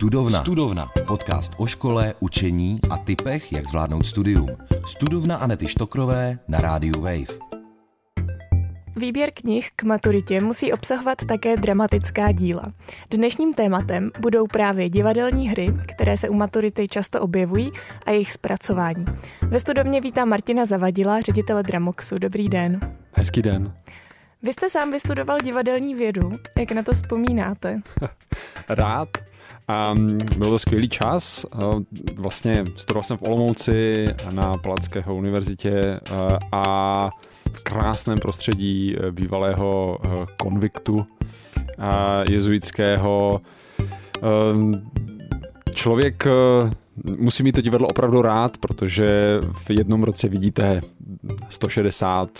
Studovna. Studovna. Podcast o škole, učení a typech, jak zvládnout studium. Studovna Anety Štokrové na rádiu Wave. Výběr knih k maturitě musí obsahovat také dramatická díla. Dnešním tématem budou právě divadelní hry, které se u maturity často objevují a jejich zpracování. Ve studovně vítá Martina Zavadila, ředitele Dramoxu. Dobrý den. Hezký den. Vy jste sám vystudoval divadelní vědu. Jak na to vzpomínáte? Rád. Um, byl to skvělý čas. Vlastně studoval jsem v Olomouci na Palackého univerzitě a v krásném prostředí uh, bývalého uh, konviktu uh, jezuitského. Člověk musí mít to divadlo opravdu rád, protože v jednom roce vidíte 160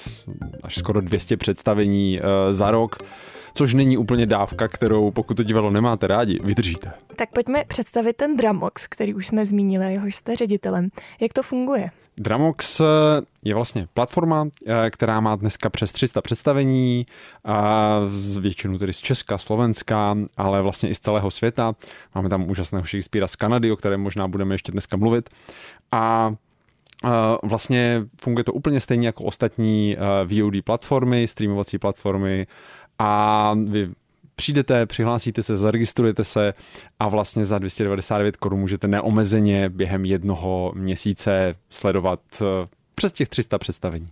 až skoro 200 představení za rok což není úplně dávka, kterou pokud to divadlo nemáte rádi, vydržíte. Tak pojďme představit ten Dramox, který už jsme zmínili, jehož jste ředitelem. Jak to funguje? Dramox je vlastně platforma, eh, která má dneska přes 300 představení, z většinu tedy z Česka, Slovenska, ale vlastně i z celého světa. Máme tam úžasného Shakespearea z Kanady, o kterém možná budeme ještě dneska mluvit. A vlastně funguje to úplně stejně jako ostatní eh, VOD platformy, streamovací platformy, a vy přijdete, přihlásíte se, zaregistrujete se a vlastně za 299 korun můžete neomezeně během jednoho měsíce sledovat eh, přes těch 300 představení.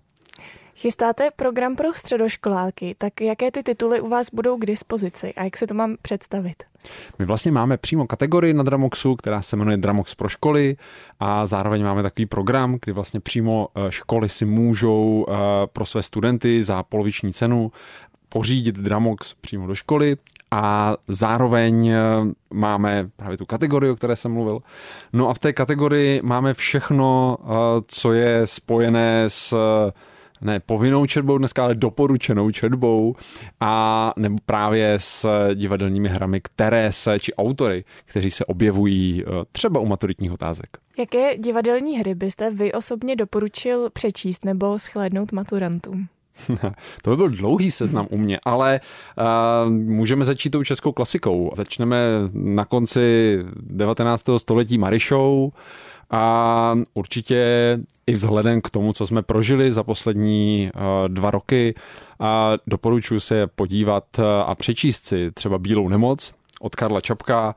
Chystáte program pro středoškoláky, tak jaké ty tituly u vás budou k dispozici a jak se to mám představit? My vlastně máme přímo kategorii na Dramoxu, která se jmenuje Dramox pro školy a zároveň máme takový program, kdy vlastně přímo eh, školy si můžou eh, pro své studenty za poloviční cenu pořídit Dramox přímo do školy a zároveň eh, máme právě tu kategorii, o které jsem mluvil. No a v té kategorii máme všechno, eh, co je spojené s ne povinnou četbou dneska, ale doporučenou četbou a nebo právě s divadelními hrami, které se, či autory, kteří se objevují eh, třeba u maturitních otázek. Jaké divadelní hry byste vy osobně doporučil přečíst nebo shlédnout maturantům? to by byl dlouhý seznam u mě, ale uh, můžeme začít tou českou klasikou. Začneme na konci 19. století Marišou a určitě i vzhledem k tomu, co jsme prožili za poslední uh, dva roky, a doporučuji se podívat uh, a přečíst si třeba Bílou nemoc od Karla Čapka,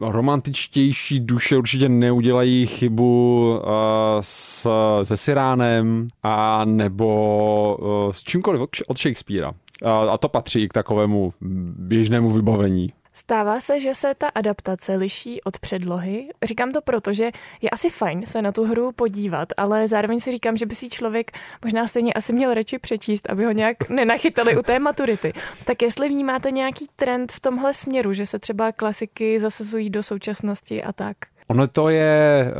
romantičtější duše určitě neudělají chybu uh, s, se Siránem a nebo uh, s čímkoliv od Shakespearea. A to patří k takovému běžnému vybavení. Stává se, že se ta adaptace liší od předlohy. Říkám to proto, že je asi fajn se na tu hru podívat, ale zároveň si říkám, že by si člověk možná stejně asi měl radši přečíst, aby ho nějak nenachytali u té maturity. Tak jestli vnímáte nějaký trend v tomhle směru, že se třeba klasiky zasazují do současnosti a tak? Ono to je,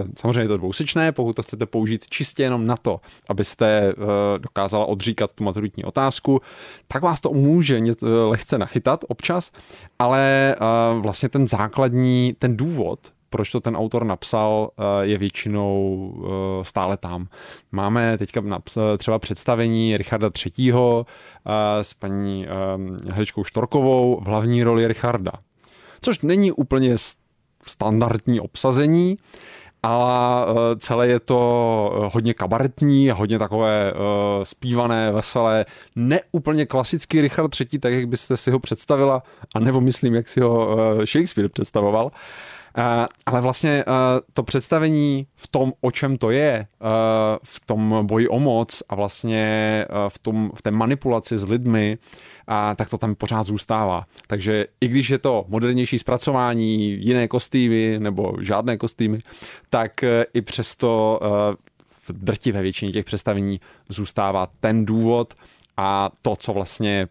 uh, samozřejmě je to dvousečné, pokud to chcete použít čistě jenom na to, abyste uh, dokázala odříkat tu maturitní otázku, tak vás to může něco lehce nachytat občas, ale vlastně ten základní, ten důvod, proč to ten autor napsal, je většinou stále tam. Máme teďka třeba představení Richarda III. s paní herečkou Štorkovou v hlavní roli Richarda. Což není úplně standardní obsazení, a e, celé je to e, hodně kabaretní, hodně takové uh, zpívané, veselé, neúplně klasický Richard III, tak jak byste si ho představila, a nebo myslím, jak si ho Shakespeare představoval. Ale vlastně to představení v tom, o čem to je, v tom boji o moc a vlastně v, tom, v té manipulaci s lidmi, a tak to tam pořád zůstává. Takže i když je to modernější zpracování, jiné kostýmy nebo žádné kostýmy, tak eh, i přesto eh, v drtivé většině těch představení zůstává ten důvod, a to, co vlastně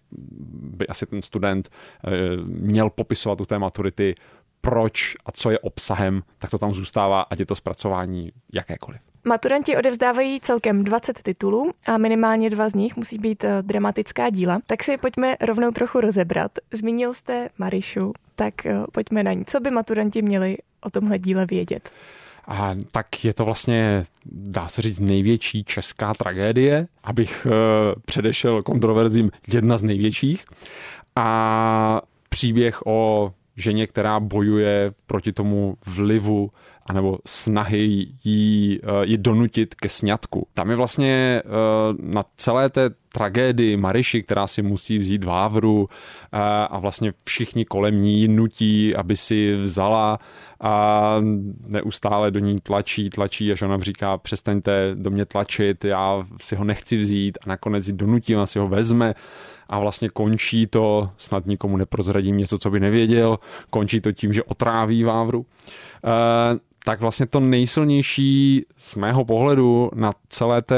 by asi ten student eh, měl popisovat u té maturity, proč a co je obsahem, tak to tam zůstává, ať je to zpracování jakékoliv. Maturanti odevzdávají celkem 20 titulů a minimálně dva z nich musí být eh, dramatická díla. Tak si pojďme rovnou trochu rozebrat. Zmínil jste Marišu, tak eh, pojďme na ní. Co by maturanti měli o tomhle díle vědět? A tak je to vlastně, dá se říct, největší česká tragédie, abych uh, předešel kontroverzím, jedna z největších. A příběh o ženě, která bojuje proti tomu vlivu anebo snahy jí, eh, jí donutit ke sňatku. Tam je vlastně eh, na celé té tragédii Mariši, která si musí vzít vávru eh, a vlastně všichni kolem ní nutí, aby si vzala a neustále do ní tlačí, tlačí, až ona říká, přestaňte do mě tlačit, já si ho nechci vzít a nakonec ji donutí, ona si ho vezme a vlastně končí to, snad nikomu neprozradím něco, co by nevěděl, končí to tím, že otráví Vávru. Tak vlastně to nejsilnější z mého pohledu na celé té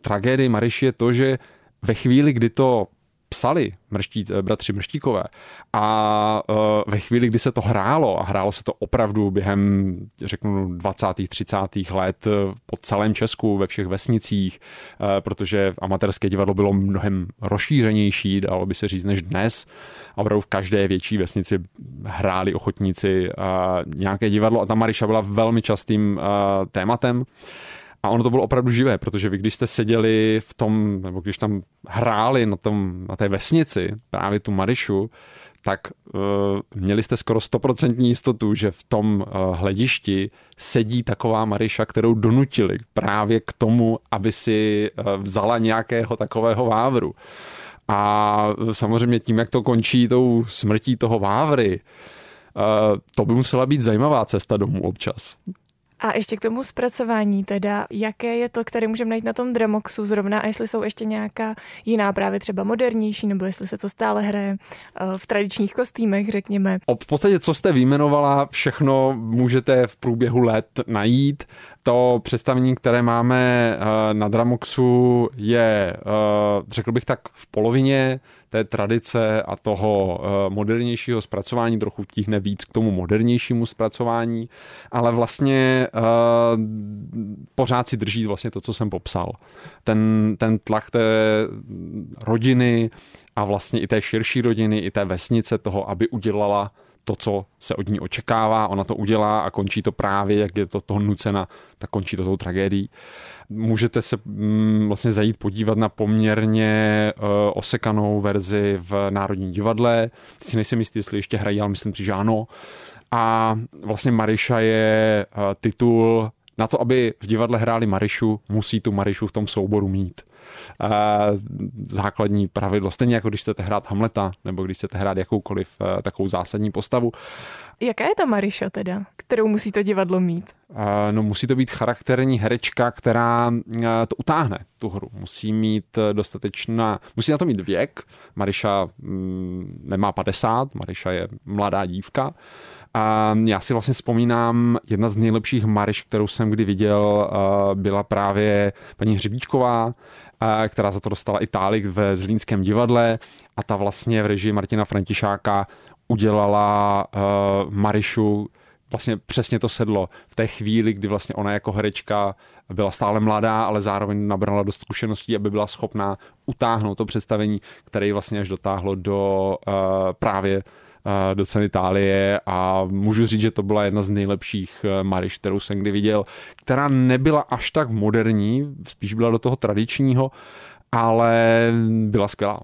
tragédii Mariši je to, že ve chvíli, kdy to psali mrští, eh, bratři Mrštíkové a uh, ve chvíli, kdy se to hrálo a hrálo se to opravdu během, řeknu, 20. 30. let eh, po celém Česku, ve všech vesnicích, protože amatérské divadlo bylo mnohem rozšířenější, dalo by se říct, než dnes. A opravdu v každé větší vesnici hráli ochotníci nějaké divadlo a ta Mariša byla velmi častým tématem. A ono to bylo opravdu živé, protože vy, když jste seděli v tom, nebo když tam hráli na, tom, na té vesnici právě tu Marišu, tak uh, měli jste skoro stoprocentní jistotu, že v tom uh, hledišti sedí taková Mariša, kterou donutili právě k tomu, aby si uh, vzala nějakého takového vávru. A samozřejmě tím, jak to končí tou smrtí toho vávry, uh, to by musela být zajímavá cesta domů občas. A ještě k tomu zpracování teda, jaké je to, které můžeme najít na tom Dramoxu zrovna a jestli jsou ještě nějaká jiná právě třeba modernější, nebo jestli se to stále hraje eh, v tradičních kostýmech, řekněme. V podstatě, co jste vyjmenovala, všechno můžete v průběhu let najít. To představení, které máme eh, na Dramoxu, je, eh, řekl bych tak, v polovině té tradice a toho eh, modernějšího zpracování, trochu tíhne víc k tomu modernějšímu zpracování, ale vlastně pořád si drží vlastně to, co jsem popsal. Ten, ten tlak té rodiny a vlastně i té širší rodiny, i té vesnice toho, aby udělala to, co se od ní očekává, ona to udělá a končí to právě, jak je to toho nucena, tak končí to tou tragédií. Můžete se mm, vlastně zajít podívat na poměrně uh, osekanou verzi v Národním divadle. Teď si nejsem jistý, jestli ještě hrají, ale myslím si, že ano. A vlastně Mariša je uh, titul na to, aby v divadle hráli Marišu, musí tu Marišu v tom souboru mít základní pravidlo. Stejně jako když chcete hrát Hamleta, nebo když chcete hrát jakoukoliv eh, takovou zásadní postavu. Jaká je ta Mariša teda, kterou musí to divadlo mít? No musí to být charakterní herečka, která eh, to utáhne, tu hru. Musí mít eh, dostatečná, musí na to mít věk. Mariša mm, nemá 50, Mariša je mladá dívka. A já si vlastně vzpomínám, jedna z nejlepších Mariš, kterou jsem kdy viděl, byla právě paní Hřebíčková, která za to dostala Itálik ve Zlínském divadle. A ta vlastně v režii Martina Františáka udělala uh, Marišu vlastně přesně to sedlo. V té chvíli, kdy vlastně ona jako herečka byla stále mladá, ale zároveň nabrala dost zkušeností, aby byla schopná utáhnout to představení, které vlastně až dotáhlo do uh, právě Eh, do ceny Itálie a můžu říct, že to byla jedna z nejlepších eh, Mariš, kterou jsem kdy viděl, která nebyla až tak moderní, spíš byla do toho tradičního, ale byla skvělá.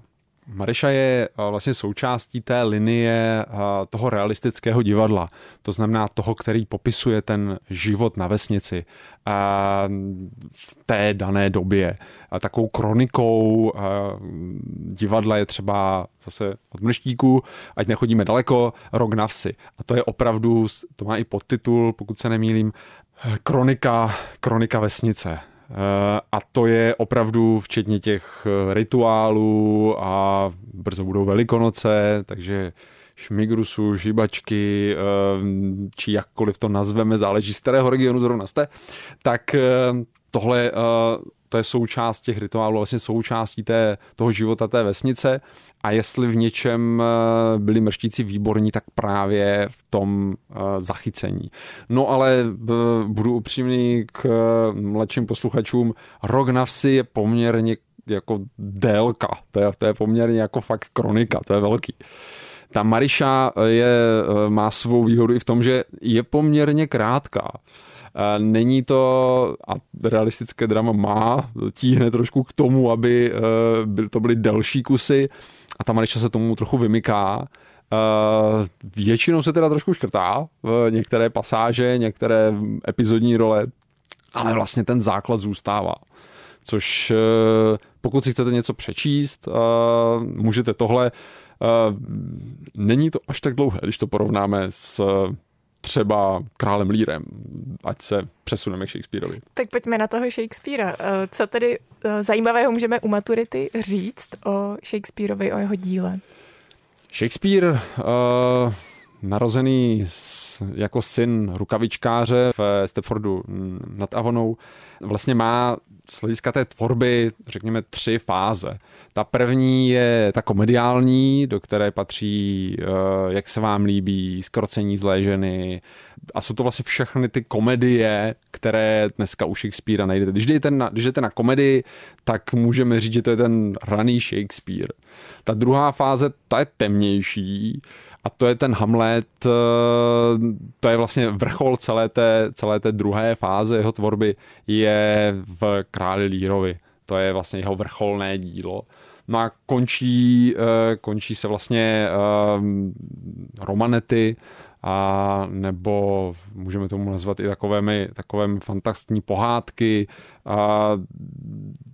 Mariša je eh, vlastně součástí té linie eh, toho realistického divadla. To znamená toho, který popisuje ten život na vesnici eh, v té dané době. Takovou kronikou divadla je třeba zase od mrštíku, ať nechodíme daleko, rok na vsi. A to je opravdu, to má i podtitul, pokud se nemýlím, kronika, kronika vesnice. Eh, a to je opravdu včetně těch eh, rituálů a brzo budou velikonoce, takže šmigrusu, žibačky, eh, či jakkoliv to nazveme, záleží z kterého regionu zrovna jste, tak tohle to je součást těch rituálů, vlastně součástí té, toho života té vesnice a jestli v něčem eh, byli mrštíci výborní, tak právě v tom eh, zachycení. No ale eh, budu upřímný k mladším posluchačům, rok na vsi je poměrně jako délka, to je, to je poměrně jako fakt kronika, to je velký. Ta Mariša je, má svou výhodu i v tom, že je poměrně krátká. Není to, a realistické drama má, tíhne trošku k tomu, aby to byly delší kusy a ta Mariša se tomu trochu vymyká, většinou se teda trošku škrtá v některé pasáže, některé epizodní role, ale vlastně ten základ zůstává. Což pokud si chcete něco přečíst, můžete tohle. Není to až tak dlouhé, když to porovnáme s třeba králem Lírem, ať se přesuneme k Shakespeareovi. Tak pojďme na toho Shakespearea. Eh, co tedy eh, zajímavého můžeme u maturity říct o Shakespeareovi, o jeho díle? Shakespeare, uh, narozený jako syn rukavičkáře v Stepfordu nad Avonou, vlastně má z hlediska té tvorby, řekněme, tři fáze. Ta první je ta komediální, do které patří, eh, jak se vám líbí, skrocení zlé ženy. A jsou to vlastně všechny ty komedie, které dneska u Shakespearea najdete. Když jdete na, když jdete na komedii, tak můžeme říct, že to je ten raný Shakespeare. Ta druhá fáze, ta je temnější, a to je ten Hamlet, eh, to je vlastně vrchol celé té, celé té druhé fáze jeho tvorby, je v Králi Lírovi. To je vlastně jeho vrcholné dílo. No a končí, eh, končí se vlastně eh, romanety, a nebo můžeme tomu nazvat i takovémi, takovémi fantastní pohádky. A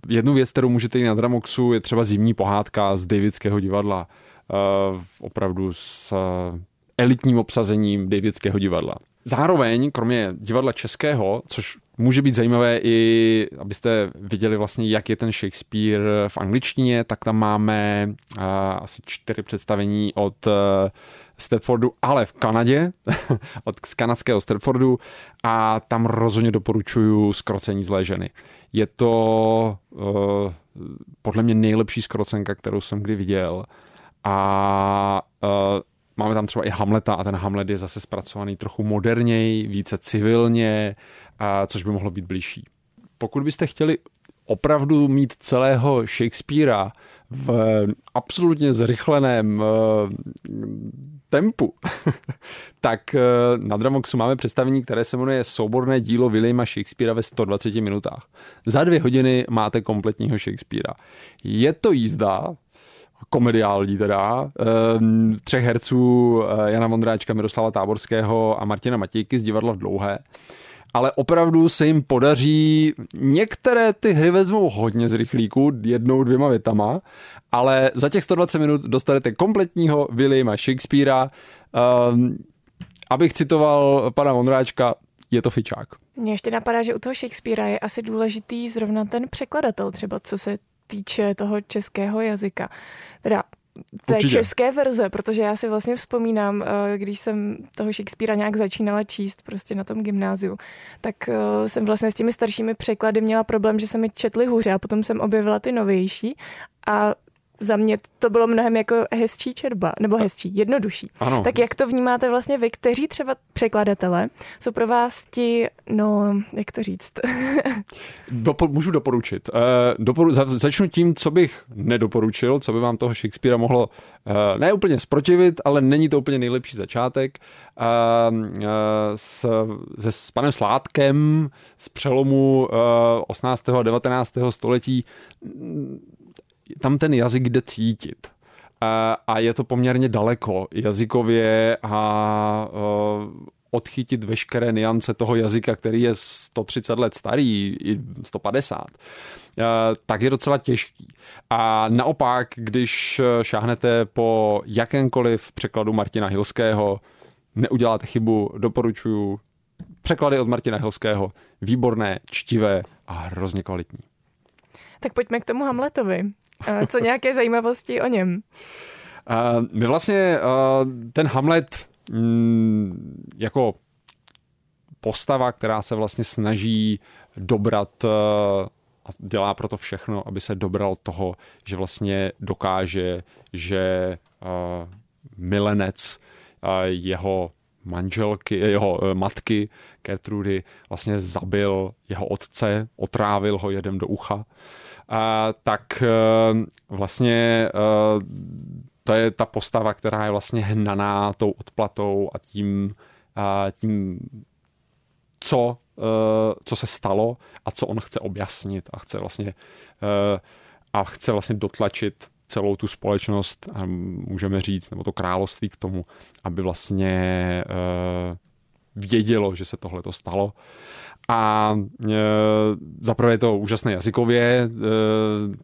jednu věc, kterou můžete i na Dramoxu, je třeba zimní pohádka z Davidského divadla. Eh, opravdu s eh, elitním obsazením Davidského divadla. Zároveň, kromě divadla českého, což může být zajímavé i, abyste viděli vlastně, jak je ten Shakespeare v angličtině, tak tam máme uh, asi čtyři představení od uh, Stepfordu, ale v Kanadě, od z kanadského Stepfordu a tam rozhodně doporučuju Skrocení zlé ženy. Je to uh, podle mě nejlepší skrocenka, kterou jsem kdy viděl a uh, máme tam třeba i Hamleta a ten Hamlet je zase zpracovaný trochu moderněji, více civilně, uh, což by mohlo být blížší. Pokud byste chtěli opravdu mít celého Shakespearea v absolutně zrychleném uh, tempu, tak uh, na Dramoxu máme představení, které se jmenuje Souborné dílo Williama Shakespearea ve 120 minutách. Za dvě hodiny máte kompletního Shakespearea. Je to jízda, komediální teda, ehm, třech herců eh, Jana Vondráčka, Miroslava Táborského a Martina Matějky z divadla v Dlouhé. Ale opravdu se jim podaří, některé ty hry vezmou hodně z rychlíku, jednou, dvěma větama, ale za těch 120 minut dostanete kompletního Williama Shakespearea. Um, abych citoval pana Vondráčka, je to fičák. Mně ještě napadá, že u toho Shakespearea je asi důležitý zrovna ten překladatel, třeba co se týče toho českého jazyka. Teda té Určitě. české verze, protože já si vlastně vzpomínám, eh, když jsem toho Shakespearea nějak začínala číst prostě na tom gymnáziu, tak eh, jsem vlastně s těmi staršími překlady měla problém, že se mi četly hůře a potom jsem objevila ty novější a za mě to bylo mnohem jako hezčí čerba, nebo hezčí, jednodušší. Ano. Tak jak to vnímáte vlastně vy, kteří třeba překladatele jsou pro vás ti, no, jak to říct? Dopo, můžu doporučit. Uh, doporu, začnu tím, co bych nedoporučil, co by vám toho Shakespearea mohlo uh, ne úplně sprotivit, ale není to úplně nejlepší začátek. Uh, s, se, s panem Sládkem z přelomu uh, 18. a 19. století tam ten jazyk jde cítit. A, je to poměrně daleko jazykově a uh, odchytit veškeré niance toho jazyka, který je 130 let starý, i 150, tak je docela těžký. A naopak, když šáhnete po jakémkoliv překladu Martina Hilského, neuděláte chybu, doporučuju překlady od Martina Hilského, výborné, čtivé a hrozně kvalitní. Tak pojďme k tomu Hamletovi. Co nějaké zajímavosti o něm? My vlastně ten Hamlet mm, jako postava, která se vlastně snaží dobrat a dělá proto všechno, aby se dobral toho, že vlastně dokáže, že milenec jeho manželky, jeho uh, matky Gertrudy vlastně zabil jeho otce, otrávil ho jedem do ucha tak e, vlastně e, to je ta postava, která je vlastně hnaná tou odplatou a tím, tím co, e, co se stalo a co on chce objasnit a chce vlastně a chce vlastně dotlačit celou tu společnost, můžeme říct, nebo to království k tomu, aby vlastně vědělo, že se tohle to stalo. A e, zaprvé je to úžasné jazykově, e,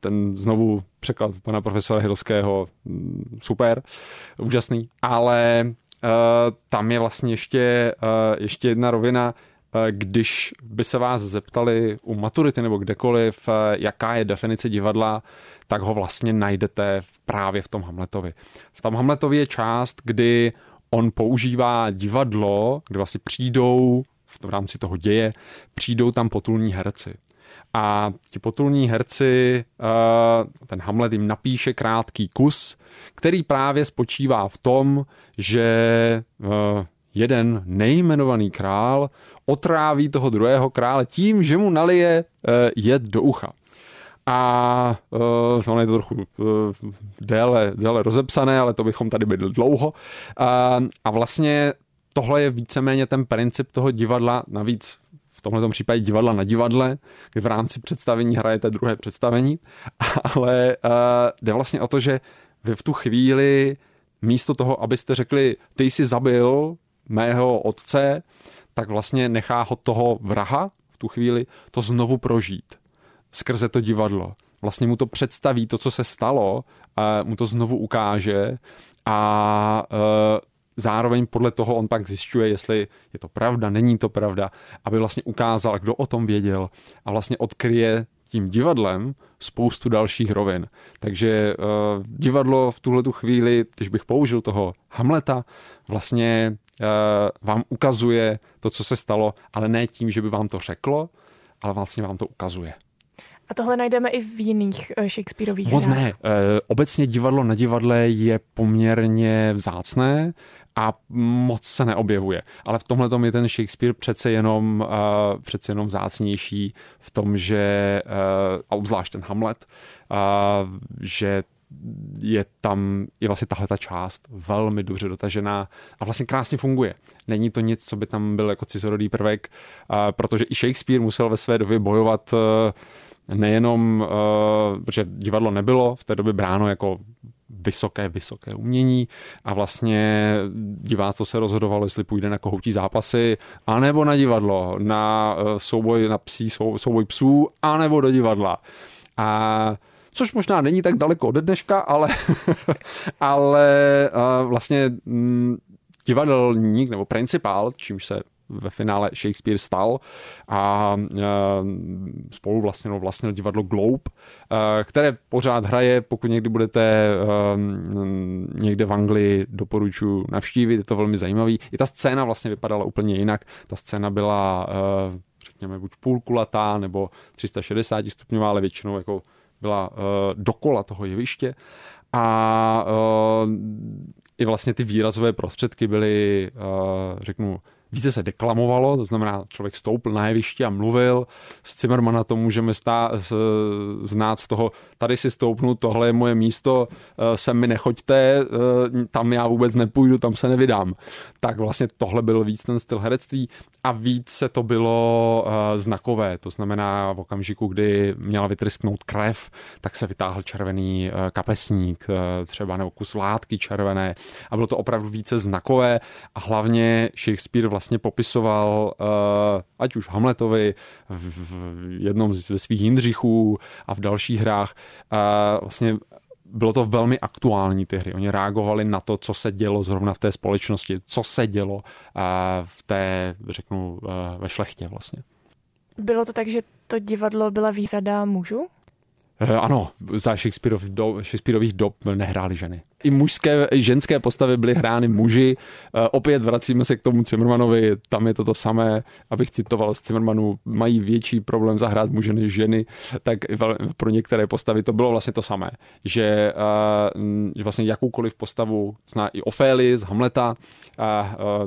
ten znovu překlad pana profesora Hilského, mm, super, úžasný, ale e, tam je vlastně ještě, e, ještě jedna rovina, e, když by se vás zeptali u maturity nebo kdekoliv, e, jaká je definice divadla, tak ho vlastně najdete právě v tom Hamletovi. V tom Hamletovi je část, kdy on používá divadlo, kde vlastně přijdou v rámci toho děje, přijdou tam potulní herci. A ti potulní herci, eh, ten Hamlet jim napíše krátký kus, který právě spočívá v tom, že eh, jeden nejmenovaný král otráví toho druhého krále tím, že mu nalije eh, jed do ucha a uh, ono je to trochu uh, déle, déle rozepsané, ale to bychom tady byli dlouho. Uh, a vlastně tohle je víceméně ten princip toho divadla, navíc v tomhle případě divadla na divadle, kdy v rámci představení hrajete druhé představení, ale uh, jde vlastně o to, že vy v tu chvíli místo toho, abyste řekli, ty jsi zabil mého otce, tak vlastně nechá ho toho vraha v tu chvíli to znovu prožít skrze to divadlo. Vlastně mu to představí, to, co se stalo, a mu to znovu ukáže a e, zároveň podle toho on pak zjišťuje, jestli je to pravda, není to pravda, aby vlastně ukázal, kdo o tom věděl a vlastně odkryje tím divadlem spoustu dalších rovin. Takže uh, divadlo v tuhle tu chvíli, když bych použil toho Hamleta, vlastně uh, vám ukazuje to, co se stalo, ale ne tím, že by vám to řeklo, ale vlastně vám to ukazuje. A tohle najdeme i v jiných uh, Shakespeareových Moc hrách. ne. E, obecně divadlo na divadle je poměrně vzácné a moc se neobjevuje. Ale v tomhle tom je ten Shakespeare přece jenom, uh, přece jenom vzácnější v tom, že, uh, a obzvlášť ten Hamlet, uh, že je tam, je vlastně tahle ta část velmi dobře dotažená a vlastně krásně funguje. Není to nic, co by tam byl jako cizorodý prvek, uh, protože i Shakespeare musel ve své době bojovat uh, nejenom, uh, protože divadlo nebylo v té době bráno jako vysoké, vysoké umění a vlastně diváctvo se rozhodovalo, jestli půjde na kohoutí zápasy, anebo na divadlo, na uh, souboj, na psí, sou, souboj psů, anebo do divadla. A což možná není tak daleko od dneška, ale, ale uh, vlastně mm, divadelník nebo principál, čímž se ve finále Shakespeare stal a e, spolu vlastně vlastnil divadlo Globe, e, které pořád hraje, pokud někdy budete e, někde v Anglii, doporučuji navštívit, je to velmi zajímavý. I ta scéna vlastně vypadala úplně jinak. Ta scéna byla řekněme buď půlkulatá nebo 360 stupňová, ale většinou jako byla dokola toho jeviště a i vlastně ty výrazové prostředky byly, řeknu, více se deklamovalo, to znamená, člověk stoupl na jeviště a mluvil. Z Zimmermana to můžeme stá, znát z toho, tady si stoupnu, tohle je moje místo, eh, sem mi nechoďte, eh, tam já vůbec nepůjdu, tam se nevydám. Tak vlastně tohle byl víc ten styl herectví a více to bylo eh, znakové, to znamená v okamžiku, kdy měla vytrysknout krev, tak se vytáhl červený kapesník třeba nebo kus látky červené a bylo to opravdu více znakové a hlavně Shakespeare vlastně popisoval uh, ať už Hamletovi v, jednom ze svých Jindřichů a v dalších hrách uh, vlastně bylo to velmi aktuální ty hry. Oni reagovali na to, co se dělo zrovna v té společnosti, co se dělo uh, v té, řeknu, ve šlechtě vlastně. Bylo to tak, že to divadlo byla výsada mužů? Eh, ano, za Shakespeareov do, Shakespeareových dob nehrály ženy. I mužské, ženské postavy byly hrány muži. Eh, opět vracíme se k tomu Cimmermanovi, tam je to to samé, abych citoval z Cimmermanu, mají větší problém zahrát muže než ženy, tak pro některé postavy to bylo vlastně to samé, že, že vlastně jakoukoliv postavu zná i Ofélie z Hamleta,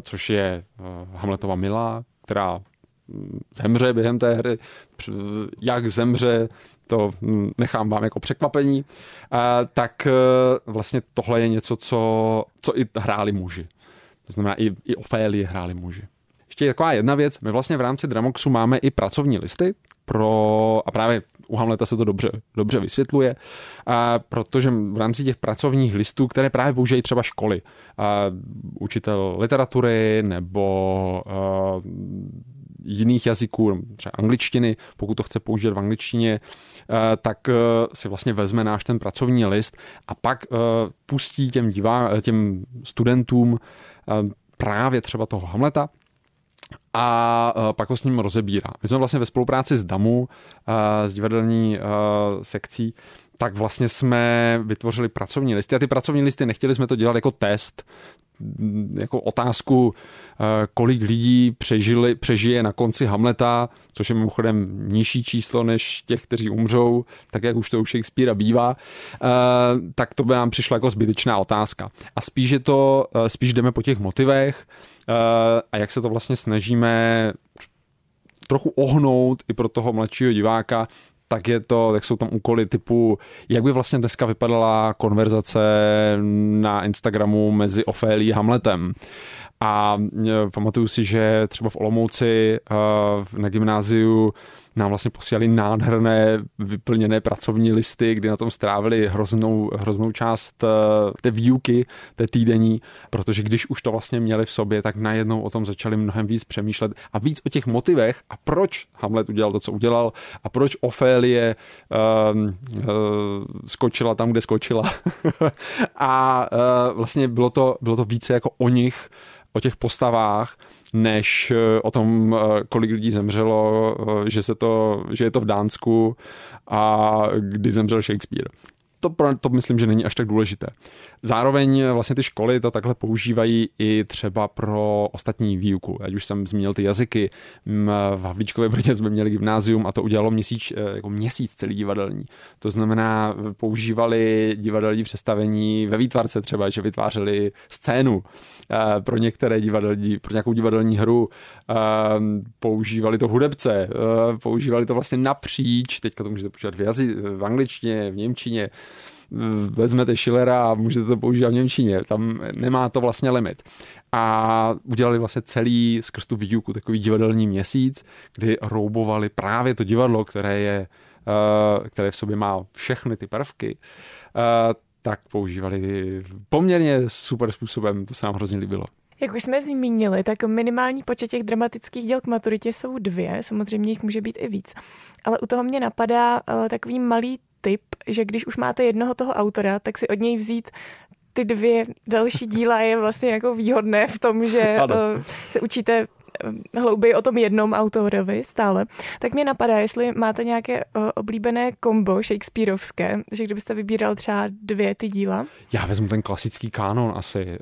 což je Hamletova milá, která hm, zemře během té hry, jak zemře, to hm, nechám vám jako překvapení, tak e, vlastně tohle je něco, co, co i hráli muži. To znamená, i, i Ofélie hráli muži. Ještě taková jedna věc, my vlastně v rámci Dramoxu máme i pracovní listy, pro, a právě u Hamleta se to dobře, dobře vysvětluje, a protože v rámci těch pracovních listů, které právě používají třeba školy, a učitel literatury nebo a, jiných jazyků, třeba angličtiny, pokud to chce použít v angličtině, tak si vlastně vezme náš ten pracovní list a pak pustí těm, divá, těm studentům právě třeba toho Hamleta, a pak ho s ním rozebírá. My jsme vlastně ve spolupráci s DAMu, s divadelní sekcí, tak vlastně jsme vytvořili pracovní listy a ty pracovní listy nechtěli jsme to dělat jako test, jako otázku, kolik lidí přežili, přežije na konci Hamleta, což je mimochodem nižší číslo než těch, kteří umřou, tak jak už to u Shakespearea bývá, tak to by nám přišlo jako zbytečná otázka. A spíš je to, spíš jdeme po těch motivech, Eh, a jak se to vlastně snažíme trochu ohnout i pro toho mladšího diváka, tak je to, tak jsou tam úkoly typu, jak by vlastně dneska vypadala konverzace na Instagramu mezi Ofélí a Hamletem. A e, pamatuju si, že třeba v Olomouci e, na gymnáziu nám vlastně posílali nádherné vyplněné pracovní listy, kdy na tom strávili hroznou, hroznou část e, té výuky, té týdení, protože když už to vlastně měli v sobě, tak najednou o tom začali mnohem víc přemýšlet a víc o těch motivech a proč Hamlet udělal to, co udělal a proč Ofélie uh, uh, skočila tam, kde skočila. a uh, vlastně bylo to, bylo to více jako o nich, o těch postavách, než eh, o tom, eh, kolik lidí zemřelo, eh, že, se to, že je to v Dánsku a kdy zemřel Shakespeare to, to myslím, že není až tak důležité. Zároveň vlastně ty školy to takhle používají i třeba pro ostatní výuku. Ať už jsem zmínil ty jazyky, v Havlíčkové Brodě jsme měli gymnázium a to udělalo měsíc, eh, jako měsíc celý divadelní. To znamená, používali divadelní představení ve výtvarce třeba, že vytvářeli scénu eh, pro některé divadelní, pro nějakou divadelní hru, eh, používali to hudebce, používali to vlastně napříč, teďka to můžete používat v, jazy, v angličtině, v němčině, vezmete Schillera a můžete to používat v Němčině. Tam nemá to vlastně limit. A udělali vlastně celý skrz tu výuku takový divadelní měsíc, kdy roubovali právě to divadlo, které je eh, které v sobě má všechny ty prvky, eh, tak používali poměrně super způsobem, to se nám hrozně líbilo. Jak už jsme zmínili, tak minimální počet těch dramatických děl k maturitě jsou dvě, samozřejmě jich může být i víc. Ale u toho mě napadá uh, takový malý tip, že když už máte jednoho toho autora, tak si od něj vzít ty dvě další díla je vlastně jako výhodné v tom, že uh, se učíte eh, hlouběji o tom jednom autorovi stále, tak mě napadá, jestli máte nějaké uh, oblíbené kombo Shakespeareovské, že kdybyste vybíral třeba dvě ty díla. Já vezmu ten klasický kánon asi.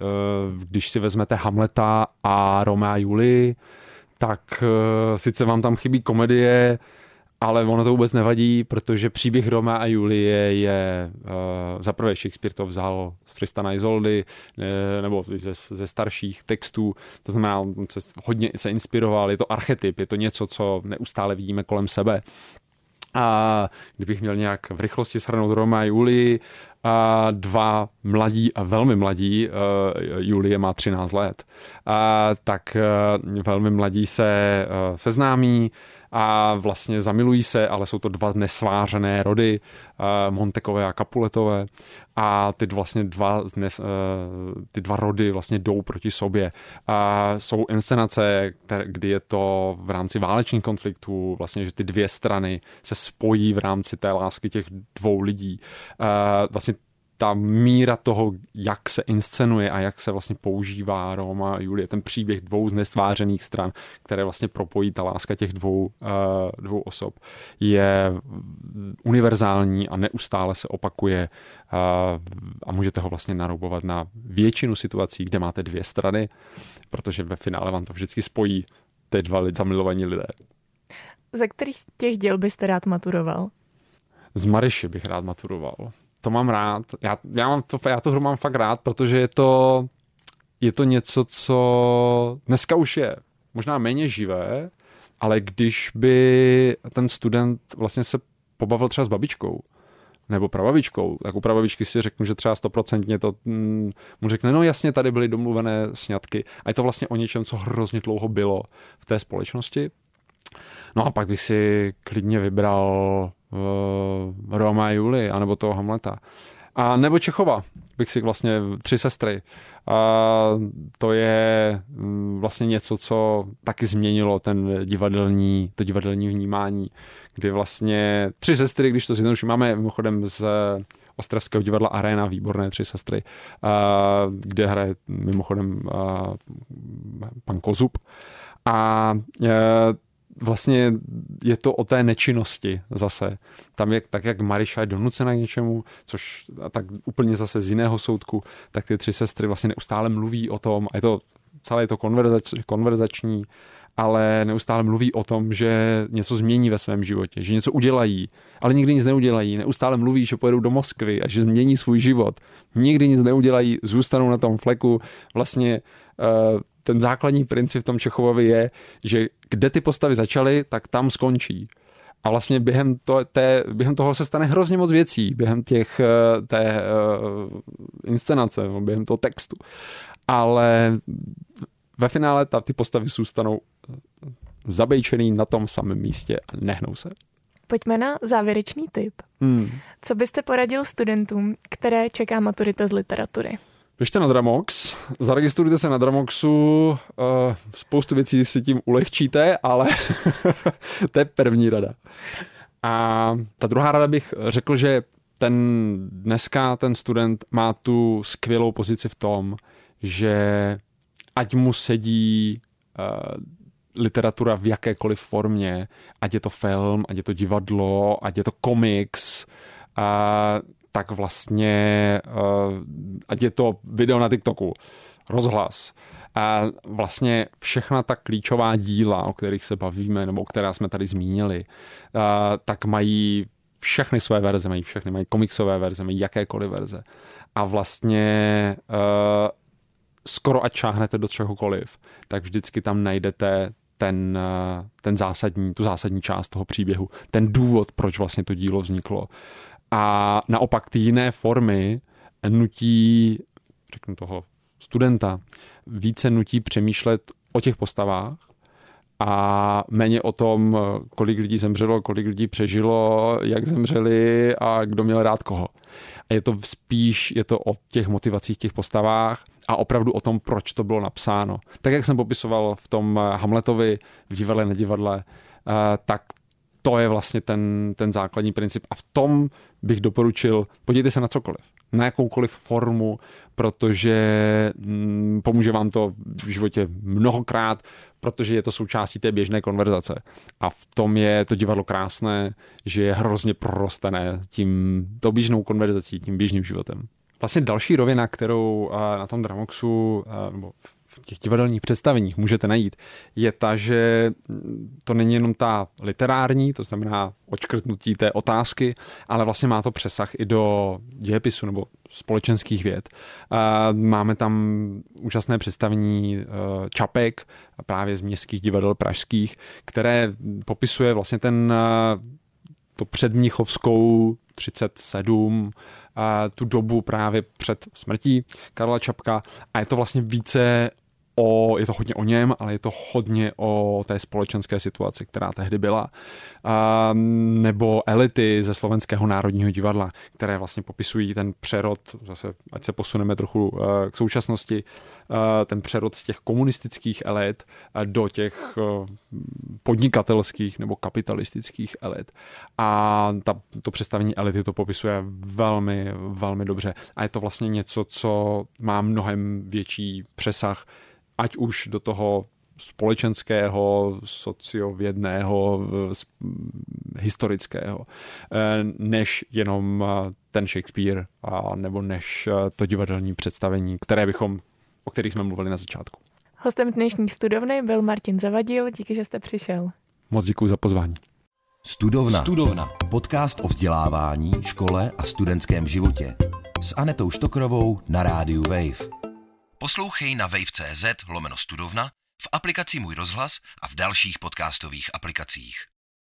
Když si vezmete Hamleta a Romea a Julii, tak sice vám tam chybí komedie, ale ono to vůbec nevadí, protože příběh Roma a Julie je, uh, za prvé Shakespeare to vzal z Tristana Isoldy, ne, nebo ze, ze starších textů, to znamená, on se hodně se inspiroval, je to archetyp, je to něco, co neustále vidíme kolem sebe. A kdybych měl nějak v rychlosti shrnout Roma a Julii, a dva mladí a velmi mladí, uh, Julie má 13 let, a tak uh, velmi mladí se uh, seznámí, a vlastně zamilují se, ale jsou to dva nesvářené rody, uh, Montekové a Kapuletové a ty vlastně dva, ne, uh, ty dva rody vlastně jdou proti sobě. A jsou inscenace, kdy je to v rámci válečných konfliktů, vlastně, že ty dvě strany se spojí v rámci té lásky těch dvou lidí. Uh, vlastně ta míra toho, jak se inscenuje a jak se vlastně používá Roma a Julie, ten příběh dvou z nestvářených stran, které vlastně propojí ta láska těch dvou, uh, dvou osob, je univerzální a neustále se opakuje uh, a můžete ho vlastně naroubovat na většinu situací, kde máte dvě strany, protože ve finále vám to vždycky spojí ty dva zamilovaní lidé. Za který z těch děl byste rád maturoval? Z Mariši bych rád maturoval to mám rád. Já, já, mám to, já tu hru mám fakt rád, protože je to, je to něco, co dneska už je možná méně živé, ale když by ten student vlastně se pobavil třeba s babičkou, nebo prababičkou, tak u prababičky si řeknu, že třeba stoprocentně to mm, mu řekne, no jasně, tady byly domluvené sňatky. A je to vlastně o něčem, co hrozně dlouho bylo v té společnosti. No a pak bych si klidně vybral uh, Roma a Juli, anebo toho Hamleta. A nebo Čechova, bych si vlastně tři sestry. A to je mm, vlastně něco, co taky změnilo ten divadelní, to divadelní vnímání, kdy vlastně tři sestry, když to zjednoduším, máme mimochodem z Ostravského divadla Arena, výborné tři sestry, kde hraje mimochodem pan Kozub. A e, vlastně je to o té nečinnosti zase. Tam je tak, jak Mariša je donucena k něčemu, což tak úplně zase z jiného soudku, tak ty tři sestry vlastně neustále mluví o tom a je to celé je to konverzač, konverzační, ale neustále mluví o tom, že něco změní ve svém životě, že něco udělají, ale nikdy nic neudělají. Neustále mluví, že pojedou do Moskvy a že změní svůj život. Nikdy nic neudělají, zůstanou na tom fleku. Vlastně uh, ten základní princip v tom Čechovovi je, že kde ty postavy začaly, tak tam skončí. A vlastně během, to, té, během toho se stane hrozně moc věcí, během těch, eh, té uh, inscenace, během toho textu. Ale ve finále ta, ty postavy zůstanou zabejčený na tom samém místě a nehnou se. Pojďme na závěrečný tip. Hmm. Co byste poradil studentům, které čeká maturita z literatury? Běžte na Dramox, zaregistrujte se na Dramoxu, uh, spoustu věcí si tím ulehčíte, ale to je první rada. A ta druhá rada bych řekl, že ten dneska ten student má tu skvělou pozici v tom, že ať mu sedí uh, literatura v jakékoliv formě, ať je to film, ať je to divadlo, ať je to komiks, uh, tak vlastně, uh, ať je to video na TikToku, rozhlas, a vlastně všechna ta klíčová díla, o kterých se bavíme, nebo která jsme tady zmínili, uh, tak mají všechny své verze, mají všechny, mají komiksové verze, mají jakékoliv verze. A vlastně uh, skoro ať čáhnete do čehokoliv, tak vždycky tam najdete ten, ten zásadní, tu zásadní část toho příběhu, ten důvod, proč vlastně to dílo vzniklo. A naopak ty jiné formy nutí, řeknu toho studenta, více nutí přemýšlet o těch postavách a méně o tom, kolik lidí zemřelo, kolik lidí přežilo, jak zemřeli a kdo měl rád koho. A je to spíš, je to o těch motivacích, těch postavách a opravdu o tom, proč to bylo napsáno. Tak, jak jsem popisoval v tom Hamletovi, v divadle, na divadle, eh, tak to je vlastně ten, ten základní princip. A v tom bych doporučil, podívejte se na cokoliv, na jakoukoliv formu, protože mm, pomůže vám to v životě mnohokrát, protože je to součástí té běžné konverzace. A v tom je to divadlo krásné, že je hrozně prorostené tím to běžnou konverzací, tím běžným životem. Vlastně další rovina, kterou na tom Dramoxu, nebo v těch divadelních představeních můžete najít, je ta, že to není jenom ta literární, to znamená očkrtnutí té otázky, ale vlastně má to přesah i do dějepisu nebo společenských věd. Máme tam úžasné představení e, Čapek, právě z městských divadel pražských, které popisuje vlastně ten e, to předmnichovskou 37 tu dobu právě před smrtí Karla Čapka a je to vlastně více o, je to hodně o něm, ale je to hodně o té společenské situaci, která tehdy byla. A, nebo elity ze Slovenského národního divadla, které vlastně popisují ten přerod, zase ať se posuneme trochu uh, k současnosti, uh, ten přerod z těch komunistických elit uh, do těch podnikatelských nebo kapitalistických elit. A ta, to představení elity to popisuje velmi, velmi dobře. A je to vlastně něco, co má mnohem větší přesah ať už do toho společenského, sociovědného, historického, eh, než jenom eh, ten Shakespeare, a nebo než eh, to divadelní představení, které bychom, o kterých jsme mluvili na začátku. Hostem dnešní studovny byl Martin Zavadil, díky, že jste přišel. Moc děkuji za pozvání. Studovna. Studovna. Podcast o vzdělávání, škole a studentském životě. S Anetou Štokrovou na rádiu Wave. Poslouchej na wave.cz lomeno studovna, v aplikaci Můj rozhlas a v dalších podcastových aplikacích.